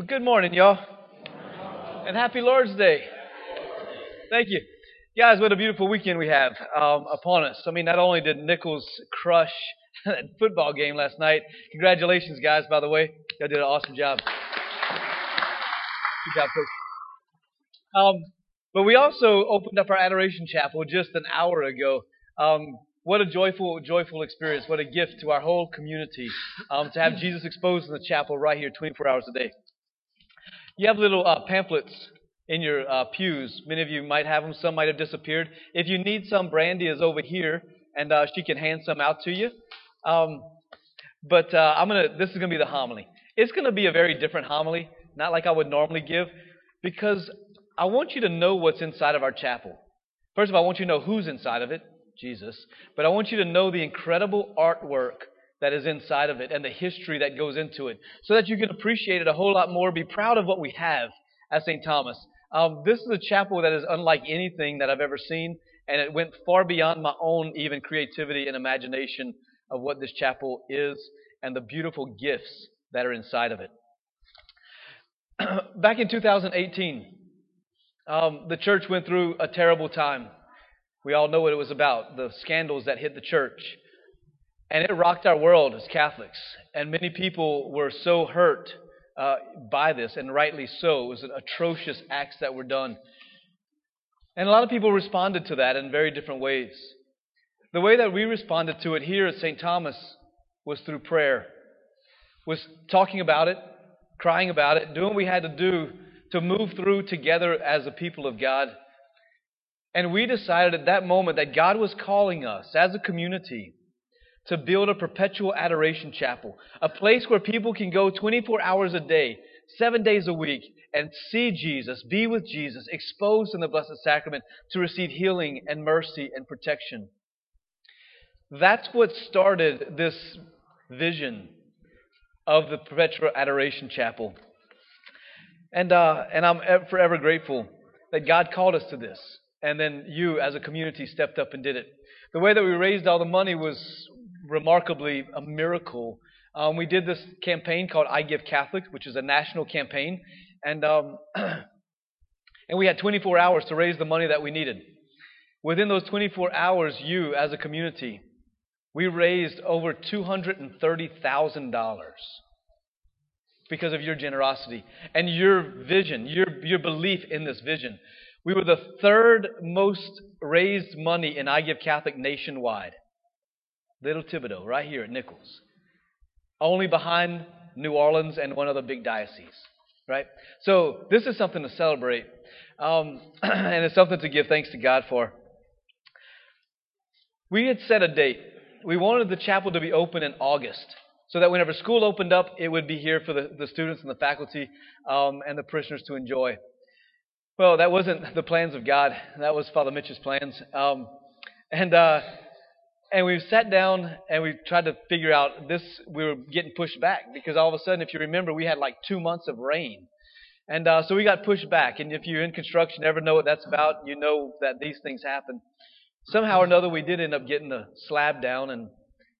Well, good morning, y'all. And happy Lord's Day. Thank you. Guys, what a beautiful weekend we have um, upon us. I mean, not only did Nicholls crush that football game last night, congratulations, guys, by the way. Y'all did an awesome job. Good job. Um, but we also opened up our Adoration Chapel just an hour ago. Um, what a joyful, joyful experience. What a gift to our whole community um, to have Jesus exposed in the chapel right here 24 hours a day. You have little uh, pamphlets in your uh, pews. Many of you might have them. Some might have disappeared. If you need some, Brandy is over here, and uh, she can hand some out to you. Um, but uh, I'm gonna. This is gonna be the homily. It's gonna be a very different homily, not like I would normally give, because I want you to know what's inside of our chapel. First of all, I want you to know who's inside of it, Jesus. But I want you to know the incredible artwork that is inside of it and the history that goes into it, so that you can appreciate it a whole lot more. Be proud of what we have at St. Thomas. Um, this is a chapel that is unlike anything that I've ever seen, and it went far beyond my own even creativity and imagination of what this chapel is and the beautiful gifts that are inside of it. Back in 2018, um, the church went through a terrible time. We all know what it was about the scandals that hit the church. And it rocked our world as Catholics. And many people were so hurt uh, by this, and rightly so. It was an atrocious acts that were done. And a lot of people responded to that in very different ways. The way that we responded to it here at St. Thomas was through prayer, was talking about it, crying about it, doing what we had to do to move through together as a people of God. And we decided at that moment that God was calling us as a community to build a perpetual adoration chapel, a place where people can go 24 hours a day, seven days a week, and see Jesus, be with Jesus, exposed in the Blessed Sacrament to receive healing and mercy and protection. That's what started this vision of the Perpetual Adoration Chapel. And, uh, and I'm forever grateful that God called us to this. And then you, as a community, stepped up and did it. The way that we raised all the money was remarkably a miracle. Um, we did this campaign called I Give Catholic, which is a national campaign. And, um, and we had 24 hours to raise the money that we needed. Within those 24 hours, you, as a community, we raised over $230,000 because of your generosity and your vision, your, your belief in this vision. We were the third most raised money in I Give Catholic nationwide. Little Thibodaux, right here at Nicholls. Only behind New Orleans and one other big diocese, right? So this is something to celebrate, um, and it's something to give thanks to God for. We had set a date. We wanted the chapel to be open in August so that whenever school opened up, it would be here for the, the students and the faculty um, and the parishioners to enjoy. Well, that wasn't the plans of God. That was Father Mitch's plans. Um, and uh, and we've sat down and we tried to figure out this. We were getting pushed back because all of a sudden, if you remember, we had like two months of rain. And uh, so we got pushed back. And if you're in construction, ever know what that's about, you know that these things happen. Somehow or another, we did end up getting the slab down and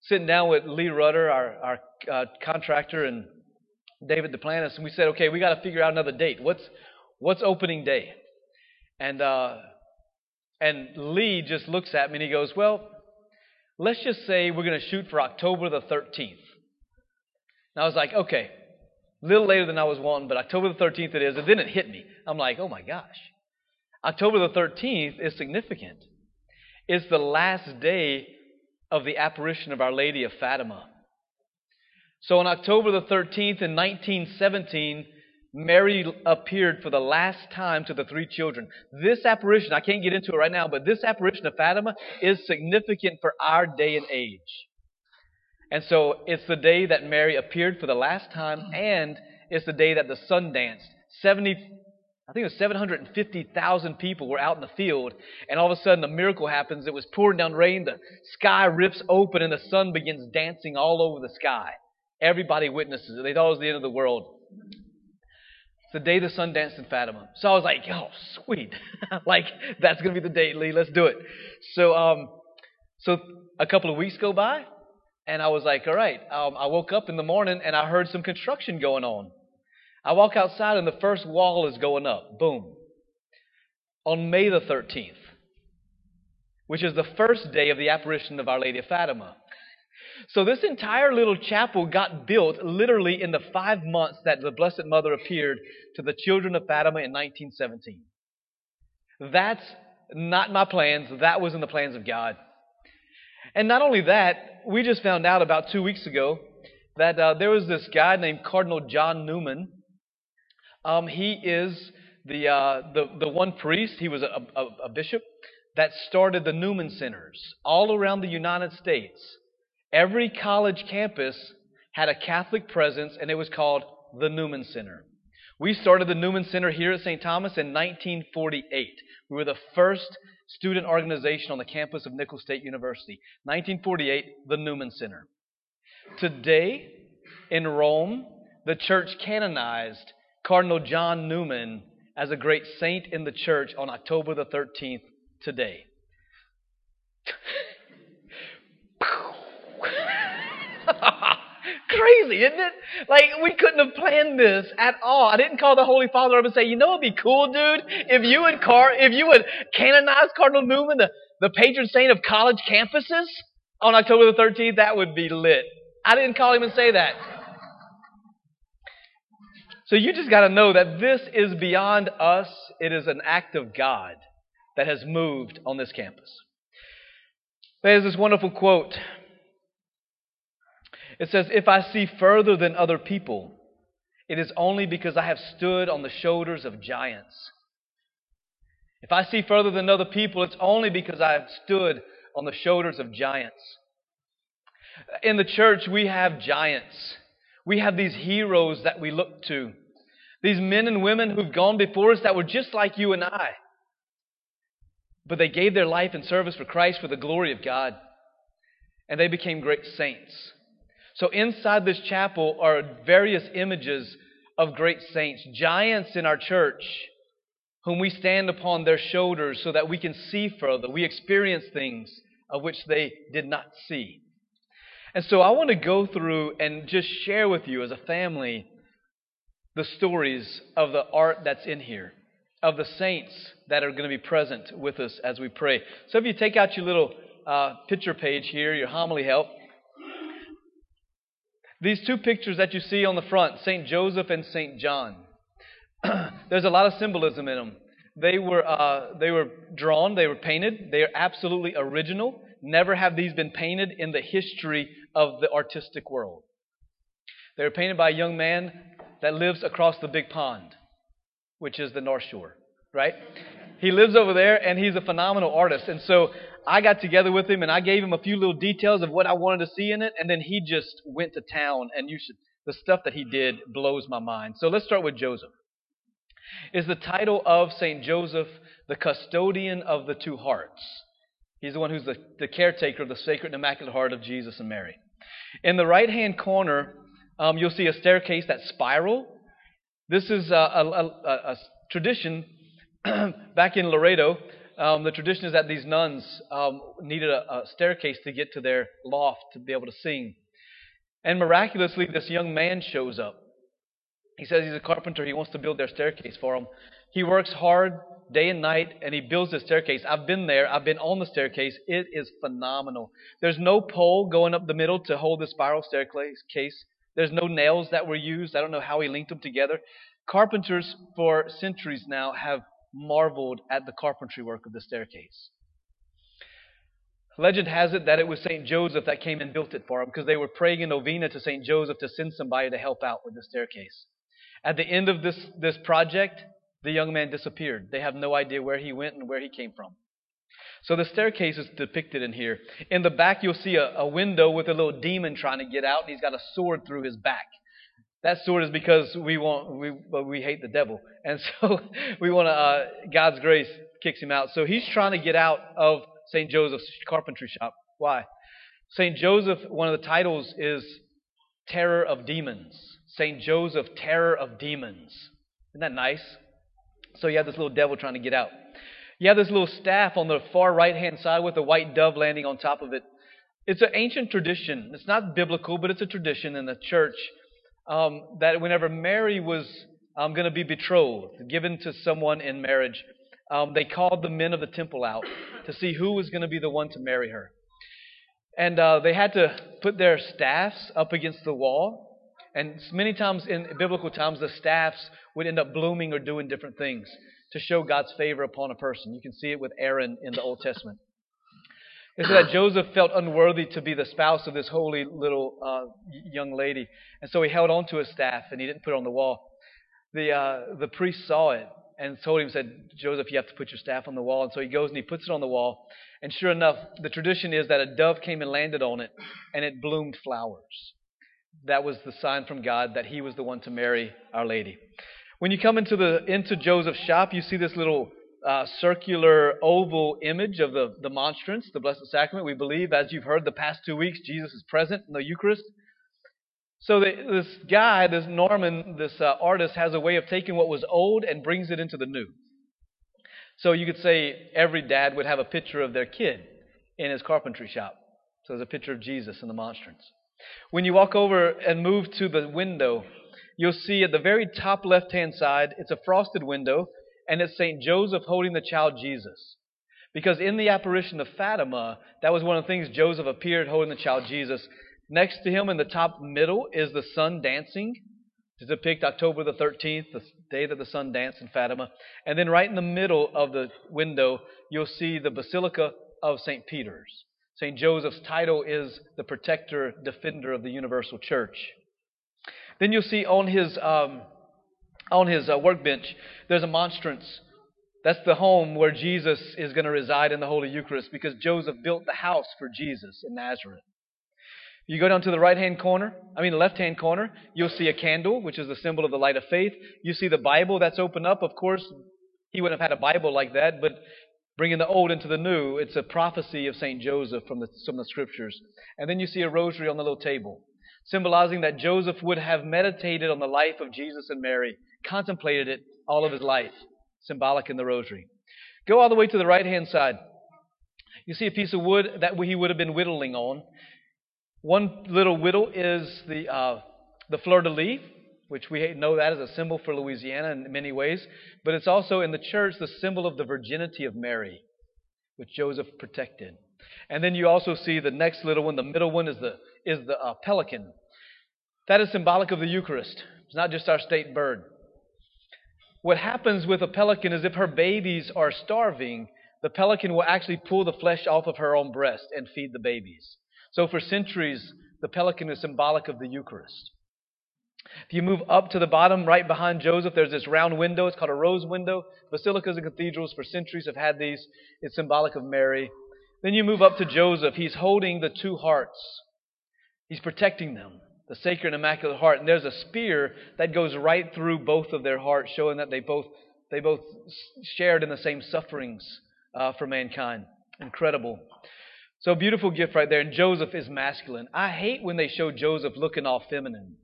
sitting down with Lee Rudder, our, our uh, contractor, and David Duplantis, and we said, okay, we got to figure out another date. What's what's opening day? And uh, and Lee just looks at me and he goes, well, let's just say we're going to shoot for October the 13th. And I was like, okay, a little later than I was wanting, but October the 13th it is. And then it hit me. I'm like, oh my gosh. October the 13th is significant. It's the last day of the apparition of Our Lady of Fatima. So on October the 13th in 1917, Mary appeared for the last time to the three children. This apparition, I can't get into it right now, but this apparition of Fatima is significant for our day and age. And so it's the day that Mary appeared for the last time, and it's the day that the sun danced. 70, I think it was 750,000 people were out in the field, and all of a sudden a miracle happens. It was pouring down rain, the sky rips open, and the sun begins dancing all over the sky. Everybody witnesses it. They thought it was the end of the world. It's the day the sun danced in Fatima. So I was like, oh, sweet. like, that's going to be the date, Lee. Let's do it. So, um, so a couple of weeks go by, and I was like, all right. Um, I woke up in the morning, and I heard some construction going on. I walk outside and the first wall is going up. Boom. On May the 13th, which is the first day of the apparition of Our Lady of Fatima. So this entire little chapel got built literally in the five months that the Blessed Mother appeared to the children of Fatima in 1917. That's not my plans. That was in the plans of God. And not only that, we just found out about two weeks ago that uh, there was this guy named Cardinal John Newman. Um, he is the, uh, the, the one priest, he was a, a, a bishop, that started the Newman Centers all around the United States. Every college campus had a Catholic presence, and it was called the Newman Center. We started the Newman Center here at St. Thomas in 1948. We were the first student organization on the campus of Nicholls State University. 1948, the Newman Center. Today, in Rome, the church canonized Cardinal John Newman as a great saint in the church on October the 13th today. Crazy, isn't it? Like, we couldn't have planned this at all. I didn't call the Holy Father up and say, you know it'd be cool, dude, if you would car if you would canonize Cardinal Newman, the, the patron saint of college campuses, on October the 13th, that would be lit. I didn't call him and say that. So you just got to know that this is beyond us. It is an act of God that has moved on this campus. There's this wonderful quote it says, If I see further than other people, it is only because I have stood on the shoulders of giants. If I see further than other people, it's only because I have stood on the shoulders of giants. In the church, we have giants. We have these heroes that we look to. These men and women who've gone before us that were just like you and I. But they gave their life in service for Christ for the glory of God. And they became great saints. So inside this chapel are various images of great saints, giants in our church, whom we stand upon their shoulders so that we can see further. We experience things of which they did not see. And so I want to go through and just share with you as a family the stories of the art that's in here, of the saints that are going to be present with us as we pray. So if you take out your little uh, picture page here, your homily help, these two pictures that you see on the front, St. Joseph and St. John, there's a lot of symbolism in them. They were, uh, they were drawn, they were painted, they are absolutely original. Never have these been painted in the history of the artistic world. They were painted by a young man that lives across the big pond, which is the North Shore, right? He lives over there and he's a phenomenal artist. And so I got together with him and I gave him a few little details of what I wanted to see in it, and then he just went to town. And you should, the stuff that he did blows my mind. So let's start with Joseph. Is the title of Saint Joseph the custodian of the two hearts? He's the one who's the, the caretaker of the Sacred and Immaculate Heart of Jesus and Mary. In the right hand corner, um, you'll see a staircase that's spiral. This is a, a, a, a tradition back in Loretto um, the tradition is that these nuns um, needed a, a staircase to get to their loft to be able to sing. And miraculously, this young man shows up. He says he's a carpenter. He wants to build their staircase for them. He works hard day and night, and he builds the staircase. I've been there. I've been on the staircase. It is phenomenal. There's no pole going up the middle to hold the spiral staircase. There's no nails that were used. I don't know how he linked them together. Carpenters for centuries now have marveled at the carpentry work of the staircase. Legend has it that it was St. Joseph that came and built it for him because they were praying a novena to St. Joseph to send somebody to help out with the staircase. At the end of this, this project, the young man disappeared. They have no idea where he went and where he came from. So the staircase is depicted in here. In the back, you'll see a, a window with a little demon trying to get out, and he's got a sword through his back. That sword is because we want we but we hate the devil, and so we want to. Uh, God's grace kicks him out. So he's trying to get out of Saint Joseph's carpentry shop. Why? Saint Joseph. One of the titles is Terror of Demons. Saint Joseph, Terror of Demons. Isn't that nice? So you have this little devil trying to get out. You have this little staff on the far right hand side with a white dove landing on top of it. It's an ancient tradition. It's not biblical, but it's a tradition in the church um, that whenever Mary was um, going to be betrothed, given to someone in marriage, um, they called the men of the temple out to see who was going to be the one to marry her. And uh, they had to put their staffs up against the wall. And many times in biblical times, the staffs would end up blooming or doing different things to show God's favor upon a person. You can see it with Aaron in the Old Testament. They said that Joseph felt unworthy to be the spouse of this holy little uh, young lady, and so he held on to his staff and he didn't put it on the wall. The uh, the priest saw it and told him, said, Joseph, you have to put your staff on the wall. And so he goes and he puts it on the wall. And sure enough, the tradition is that a dove came and landed on it, and it bloomed flowers. That was the sign from God that he was the one to marry Our Lady. When you come into the into Joseph's shop, you see this little uh, circular oval image of the, the monstrance, the Blessed Sacrament. We believe, as you've heard the past two weeks, Jesus is present in the Eucharist. So the, this guy, this Norman, this uh, artist, has a way of taking what was old and brings it into the new. So you could say every dad would have a picture of their kid in his carpentry shop. So there's a picture of Jesus in the monstrance. When you walk over and move to the window, you'll see at the very top left hand side, it's a frosted window and it's St. Joseph holding the child Jesus. Because in the apparition of Fatima, that was one of the things Joseph appeared holding the child Jesus. Next to him in the top middle is the sun dancing to depict October the 13th, the day that the sun danced in Fatima. And then right in the middle of the window, you'll see the Basilica of St. Peter's. St. Joseph's title is the protector, defender of the universal church. Then you'll see on his um, on his uh, workbench, there's a monstrance. That's the home where Jesus is going to reside in the Holy Eucharist because Joseph built the house for Jesus in Nazareth. You go down to the right hand corner, I mean, the left hand corner, you'll see a candle, which is the symbol of the light of faith. You see the Bible that's open up. Of course, he wouldn't have had a Bible like that, but bringing the old into the new, it's a prophecy of St. Joseph from the, of the scriptures. And then you see a rosary on the little table, symbolizing that Joseph would have meditated on the life of Jesus and Mary contemplated it all of his life, symbolic in the rosary. Go all the way to the right hand side. You see a piece of wood that he would have been whittling on. One little whittle is the, uh, the fleur de lis, which we know that as a symbol for Louisiana in many ways, but it's also in the church the symbol of the virginity of Mary, which Joseph protected. And then you also see the next little one, the middle one is the, is the uh, pelican. That is symbolic of the Eucharist. It's not just our state bird. What happens with a pelican is if her babies are starving, the pelican will actually pull the flesh off of her own breast and feed the babies. So for centuries, the pelican is symbolic of the Eucharist. If you move up to the bottom, right behind Joseph, there's this round window. It's called a rose window. Basilicas and cathedrals for centuries have had these. It's symbolic of Mary. Then you move up to Joseph. He's holding the two hearts. He's protecting them the Sacred Immaculate Heart. And there's a spear that goes right through both of their hearts, showing that they both, they both shared in the same sufferings uh, for mankind. Incredible. So, beautiful gift right there. And Joseph is masculine. I hate when they show Joseph looking all feminine.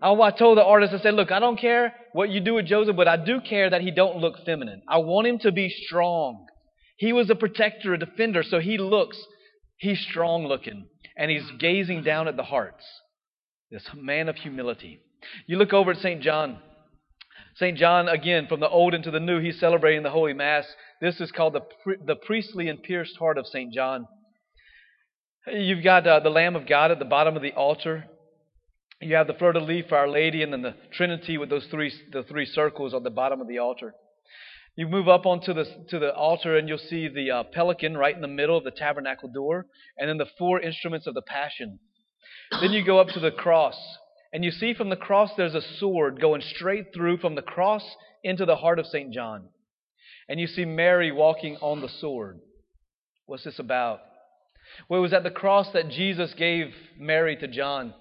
I, I told the artist, I said, look, I don't care what you do with Joseph, but I do care that he don't look feminine. I want him to be strong. He was a protector, a defender, so he looks, he's strong looking and he's gazing down at the hearts. This man of humility. You look over at St. John. St. John, again, from the old into the new, he's celebrating the Holy Mass. This is called the, the priestly and pierced heart of St. John. You've got uh, the Lamb of God at the bottom of the altar. You have the fleur de lis for Our Lady, and then the Trinity with those three, the three circles on the bottom of the altar. You move up onto the, to the altar and you'll see the uh, pelican right in the middle of the tabernacle door, and then the four instruments of the Passion. Then you go up to the cross, and you see from the cross there's a sword going straight through from the cross into the heart of St. John. And you see Mary walking on the sword. What's this about? Well, it was at the cross that Jesus gave Mary to John.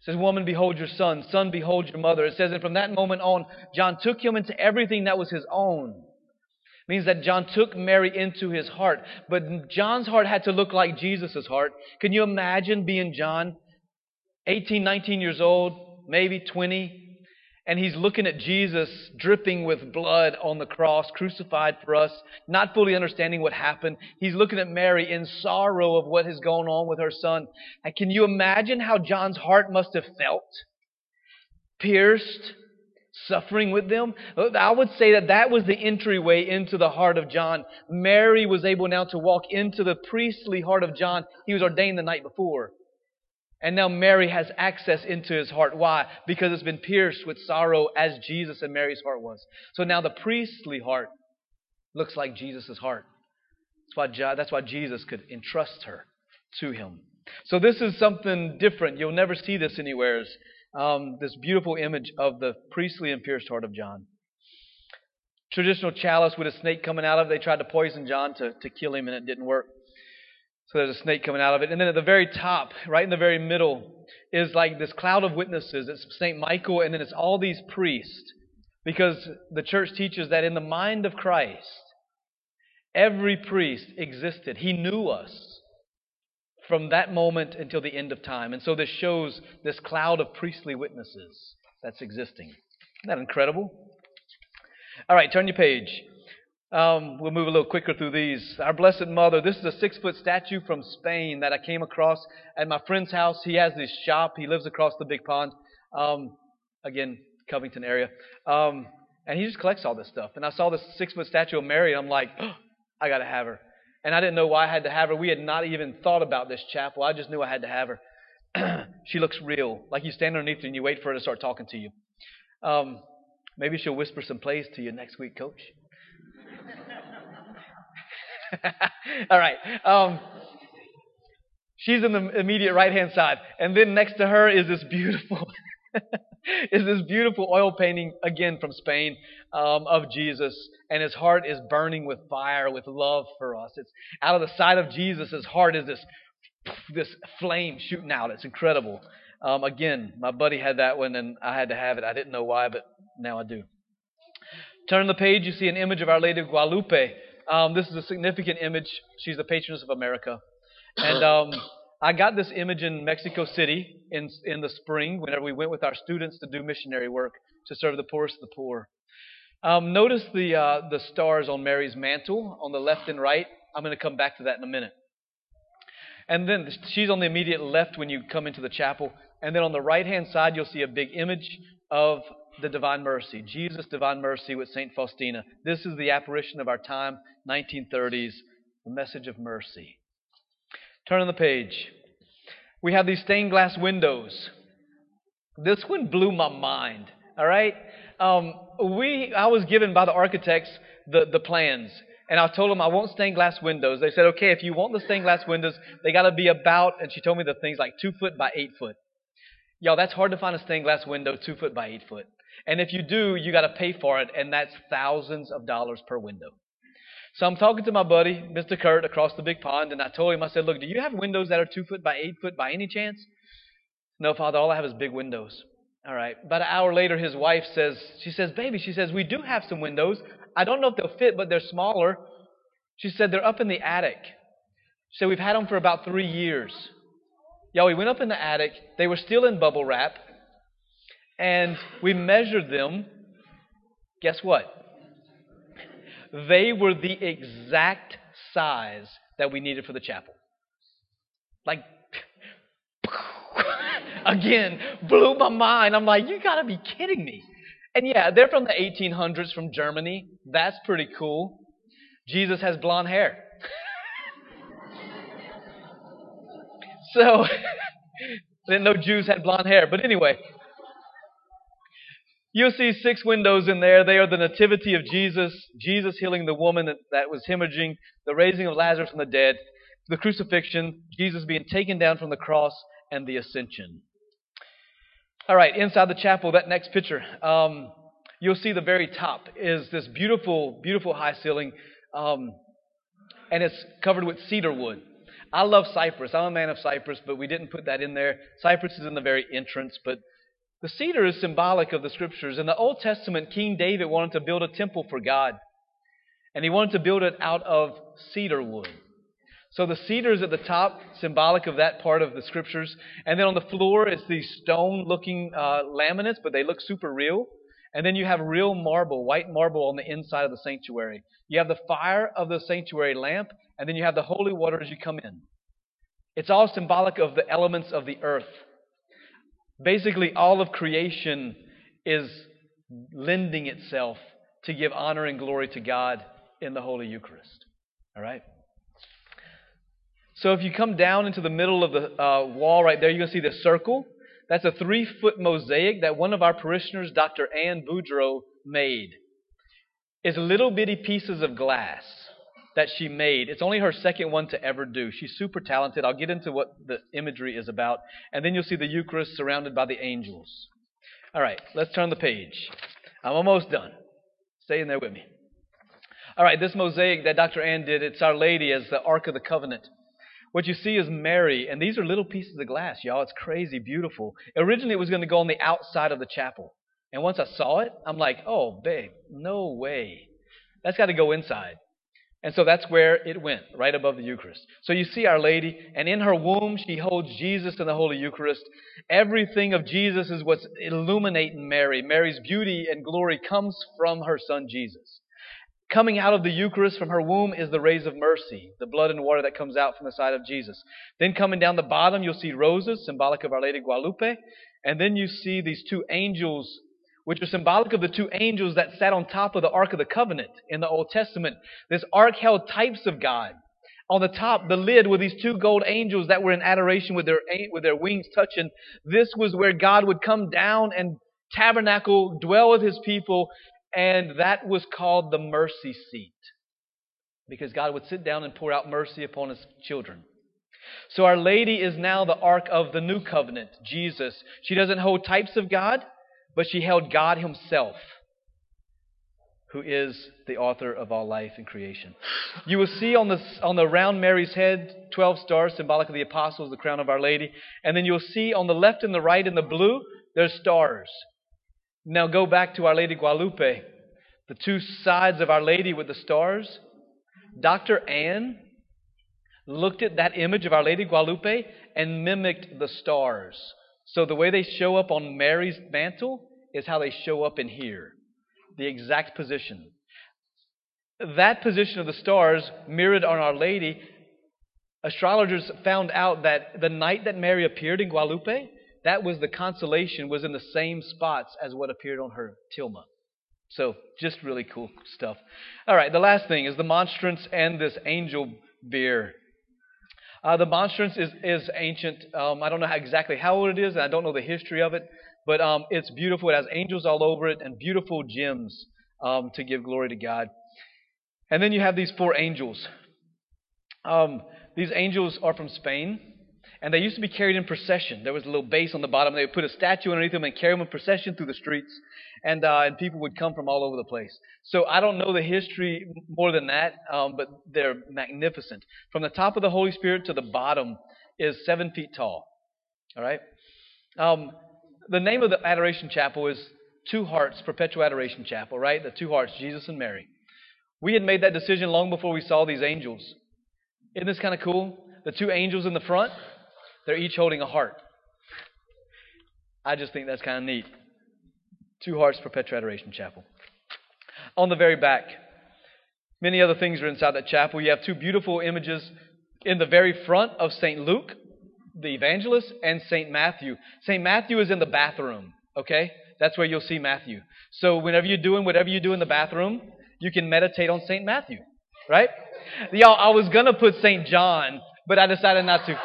It says, Woman, behold your son. Son, behold your mother. It says, and from that moment on, John took him into everything that was his own. Means that John took Mary into his heart. But John's heart had to look like Jesus' heart. Can you imagine being John, 18, 19 years old, maybe 20, and he's looking at Jesus dripping with blood on the cross, crucified for us, not fully understanding what happened. He's looking at Mary in sorrow of what has gone on with her son. And can you imagine how John's heart must have felt? Pierced, suffering with them. I would say that that was the entryway into the heart of John. Mary was able now to walk into the priestly heart of John. He was ordained the night before. And now Mary has access into his heart. Why? Because it's been pierced with sorrow as Jesus and Mary's heart was. So now the priestly heart looks like Jesus' heart. That's why, that's why Jesus could entrust her to him. So this is something different. You'll never see this anywhere. Um, this beautiful image of the priestly and pierced heart of John. Traditional chalice with a snake coming out of it. They tried to poison John to, to kill him, and it didn't work. So there's a snake coming out of it. And then at the very top, right in the very middle, is like this cloud of witnesses. It's St. Michael, and then it's all these priests. Because the church teaches that in the mind of Christ, every priest existed. He knew us from that moment until the end of time. And so this shows this cloud of priestly witnesses that's existing. Isn't that incredible? All right, turn your page. Um, we'll move a little quicker through these. Our Blessed Mother, this is a six foot statue from Spain that I came across at my friend's house. He has this shop, he lives across the big pond. Um, again, Covington area. Um, and he just collects all this stuff. And I saw this six foot statue of Mary, and I'm like, oh, I got to have her. And I didn't know why I had to have her. We had not even thought about this chapel. I just knew I had to have her. she looks real. Like you stand underneath her and you wait for her to start talking to you. Um, maybe she'll whisper some plays to you next week, coach. All right. Um, she's in the immediate right hand side. And then next to her is this beautiful. is this beautiful oil painting again from Spain um, of Jesus, and his heart is burning with fire, with love for us. It's out of the side of Jesus. His heart is this this flame shooting out. It's incredible. Um, again, my buddy had that one, and I had to have it. I didn't know why, but now I do. Turn the page, you see an image of Our Lady of Guadalupe. Um, this is a significant image. She's the patroness of America, and um, I got this image in Mexico City in, in the spring whenever we went with our students to do missionary work to serve the poorest of the poor. Um, notice the, uh, the stars on Mary's mantle on the left and right. I'm going to come back to that in a minute. And then she's on the immediate left when you come into the chapel. And then on the right hand side, you'll see a big image of the Divine Mercy, Jesus' Divine Mercy with St. Faustina. This is the apparition of our time, 1930s, the message of mercy. Turn on the page. We have these stained glass windows. This one blew my mind. All right. Um, we, I was given by the architects the, the plans, and I told them I want stained glass windows. They said, okay, if you want the stained glass windows, they got to be about, and she told me the things like two foot by eight foot. Y'all, that's hard to find a stained glass window two foot by eight foot. And if you do, you got to pay for it, and that's thousands of dollars per window. So I'm talking to my buddy, Mr. Kurt, across the big pond, and I told him, I said, Look, do you have windows that are two foot by eight foot by any chance? No, Father, all I have is big windows. All right. About an hour later, his wife says, She says, Baby, she says, we do have some windows. I don't know if they'll fit, but they're smaller. She said, They're up in the attic. She said, We've had them for about three years. Y'all, we went up in the attic. They were still in bubble wrap. And we measured them. Guess what? They were the exact size that we needed for the chapel. Like, again, blew my mind. I'm like, you gotta be kidding me. And yeah, they're from the 1800s from Germany. That's pretty cool. Jesus has blonde hair. so, didn't know Jews had blonde hair. But anyway, You'll see six windows in there. They are the nativity of Jesus, Jesus healing the woman that, that was hemorrhaging, the raising of Lazarus from the dead, the crucifixion, Jesus being taken down from the cross, and the ascension. All right, inside the chapel, that next picture, um, you'll see the very top is this beautiful, beautiful high ceiling, um, and it's covered with cedar wood. I love cypress. I'm a man of cypress, but we didn't put that in there. Cypress is in the very entrance, but the cedar is symbolic of the scriptures. In the Old Testament, King David wanted to build a temple for God, and he wanted to build it out of cedar wood. So the cedar is at the top, symbolic of that part of the scriptures. And then on the floor is these stone looking uh, laminates, but they look super real. And then you have real marble, white marble on the inside of the sanctuary. You have the fire of the sanctuary lamp, and then you have the holy water as you come in. It's all symbolic of the elements of the earth basically all of creation is lending itself to give honor and glory to God in the Holy Eucharist. All right? So if you come down into the middle of the uh, wall right there, you're going to see the circle. That's a three foot mosaic that one of our parishioners, Dr. Ann Boudreau, made. It's little bitty pieces of glass that she made. It's only her second one to ever do. She's super talented. I'll get into what the imagery is about. And then you'll see the Eucharist surrounded by the angels. All right, let's turn the page. I'm almost done. Stay in there with me. All right, this mosaic that Dr. Ann did, it's Our Lady as the Ark of the Covenant. What you see is Mary, and these are little pieces of glass, y'all. It's crazy beautiful. Originally, it was going to go on the outside of the chapel. And once I saw it, I'm like, oh, babe, no way. That's got to go inside. And so that's where it went, right above the Eucharist. So you see Our Lady, and in her womb, she holds Jesus in the Holy Eucharist. Everything of Jesus is what's illuminating Mary. Mary's beauty and glory comes from her son Jesus. Coming out of the Eucharist from her womb is the rays of mercy, the blood and water that comes out from the side of Jesus. Then coming down the bottom, you'll see roses, symbolic of Our Lady Guadalupe. And then you see these two angels which are symbolic of the two angels that sat on top of the Ark of the Covenant in the Old Testament. This ark held types of God. On the top, the lid were these two gold angels that were in adoration with their, with their wings touching. This was where God would come down and tabernacle, dwell with his people, and that was called the mercy seat. Because God would sit down and pour out mercy upon his children. So Our Lady is now the ark of the new covenant, Jesus. She doesn't hold types of God but she held God Himself, who is the author of all life and creation. You will see on the, on the round Mary's head 12 stars, symbolic of the apostles, the crown of Our Lady. And then you'll see on the left and the right in the blue, there's stars. Now go back to Our Lady Guadalupe, the two sides of Our Lady with the stars. Dr. Ann looked at that image of Our Lady Guadalupe and mimicked the stars. So the way they show up on Mary's mantle is how they show up in here. The exact position. That position of the stars mirrored on Our Lady. Astrologers found out that the night that Mary appeared in Guadalupe, that was the constellation was in the same spots as what appeared on her tilma. So just really cool stuff. All right, the last thing is the monstrance and this angel bier. Uh, the monstrance is, is ancient. Um, I don't know how, exactly how old it is, and I don't know the history of it, but um, it's beautiful. It has angels all over it and beautiful gems um, to give glory to God. And then you have these four angels. Um, these angels are from Spain, and they used to be carried in procession. There was a little base on the bottom. They would put a statue underneath them and carry them in procession through the streets and uh, and people would come from all over the place. So I don't know the history more than that, um, but they're magnificent. From the top of the Holy Spirit to the bottom is seven feet tall. All right. Um, the name of the Adoration Chapel is Two Hearts Perpetual Adoration Chapel. Right, the two hearts, Jesus and Mary. We had made that decision long before we saw these angels. Isn't this kind of cool? The two angels in the front, they're each holding a heart. I just think that's kind of neat. Two Hearts Perpetual Adoration Chapel. On the very back, many other things are inside that chapel. You have two beautiful images in the very front of St. Luke, the evangelist, and St. Matthew. St. Matthew is in the bathroom, okay? That's where you'll see Matthew. So whenever you're doing whatever you do in the bathroom, you can meditate on St. Matthew, right? Y'all, I was going to put St. John, but I decided not to.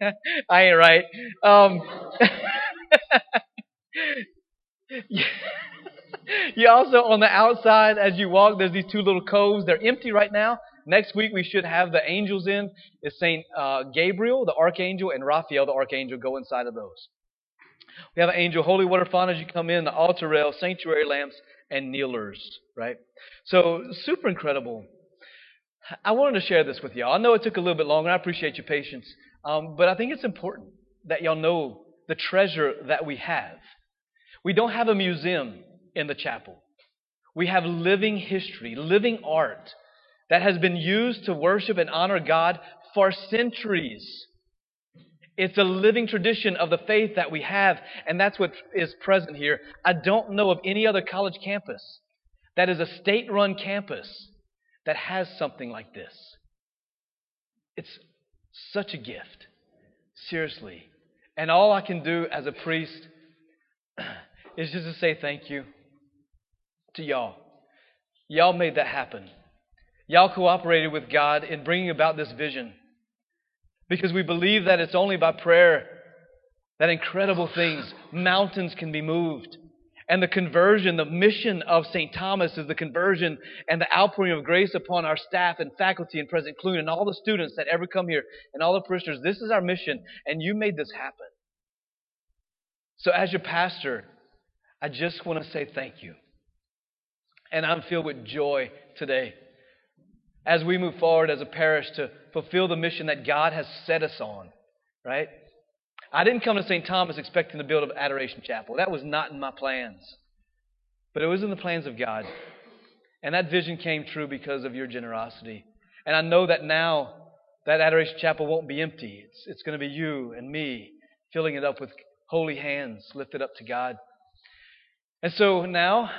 I ain't right. Um, you also, on the outside, as you walk, there's these two little coves. They're empty right now. Next week, we should have the angels in. It's St. Uh, Gabriel, the archangel, and Raphael, the archangel, go inside of those. We have an angel, holy water fountain as you come in, the altar rail, sanctuary lamps, and kneelers, right? So, super incredible. I wanted to share this with y'all. I know it took a little bit longer. I appreciate your patience. Um, but I think it's important that y'all know the treasure that we have. We don't have a museum in the chapel. We have living history, living art that has been used to worship and honor God for centuries. It's a living tradition of the faith that we have, and that's what is present here. I don't know of any other college campus that is a state run campus that has something like this. It's such a gift. Seriously. And all I can do as a priest is just to say thank you to y'all. Y'all made that happen. Y'all cooperated with God in bringing about this vision. Because we believe that it's only by prayer that incredible things, mountains can be moved. And the conversion, the mission of St. Thomas is the conversion and the outpouring of grace upon our staff and faculty and President Clune and all the students that ever come here and all the parishioners. This is our mission, and you made this happen. So, as your pastor, I just want to say thank you. And I'm filled with joy today as we move forward as a parish to fulfill the mission that God has set us on, right? I didn't come to St. Thomas expecting to build an adoration chapel. That was not in my plans. But it was in the plans of God. And that vision came true because of your generosity. And I know that now that adoration chapel won't be empty. It's, it's going to be you and me filling it up with holy hands lifted up to God. And so now,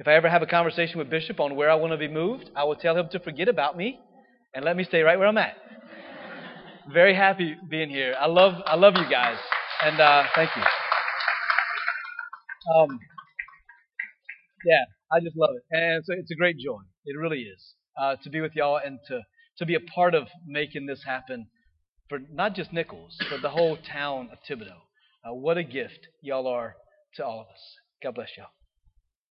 if I ever have a conversation with Bishop on where I want to be moved, I will tell him to forget about me and let me stay right where I'm at very happy being here. I love I love you guys, and uh, thank you. Um, yeah, I just love it, and a, it's a great joy. It really is uh, to be with y'all and to to be a part of making this happen for not just Nicholls, but the whole town of Thibodaux. Uh, what a gift y'all are to all of us. God bless y'all.